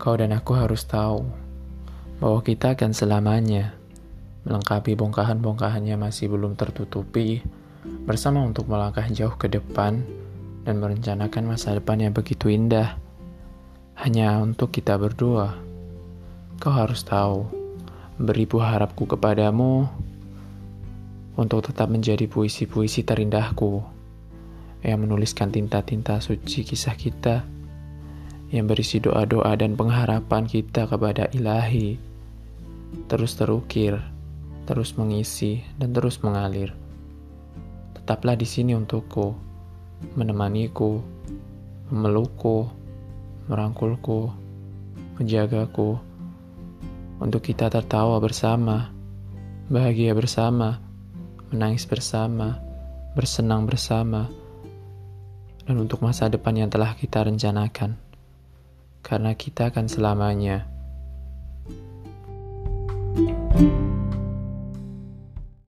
Kau dan aku harus tahu bahwa kita akan selamanya melengkapi bongkahan-bongkahannya masih belum tertutupi bersama untuk melangkah jauh ke depan dan merencanakan masa depan yang begitu indah. Hanya untuk kita berdua. Kau harus tahu, beribu harapku kepadamu untuk tetap menjadi puisi-puisi terindahku yang menuliskan tinta-tinta suci kisah kita yang berisi doa-doa dan pengharapan kita kepada ilahi. Terus terukir, terus mengisi, dan terus mengalir. Tetaplah di sini untukku, menemaniku, memelukku, merangkulku, menjagaku, untuk kita tertawa bersama, bahagia bersama, menangis bersama, bersenang bersama, dan untuk masa depan yang telah kita rencanakan karena kita akan selamanya. thank you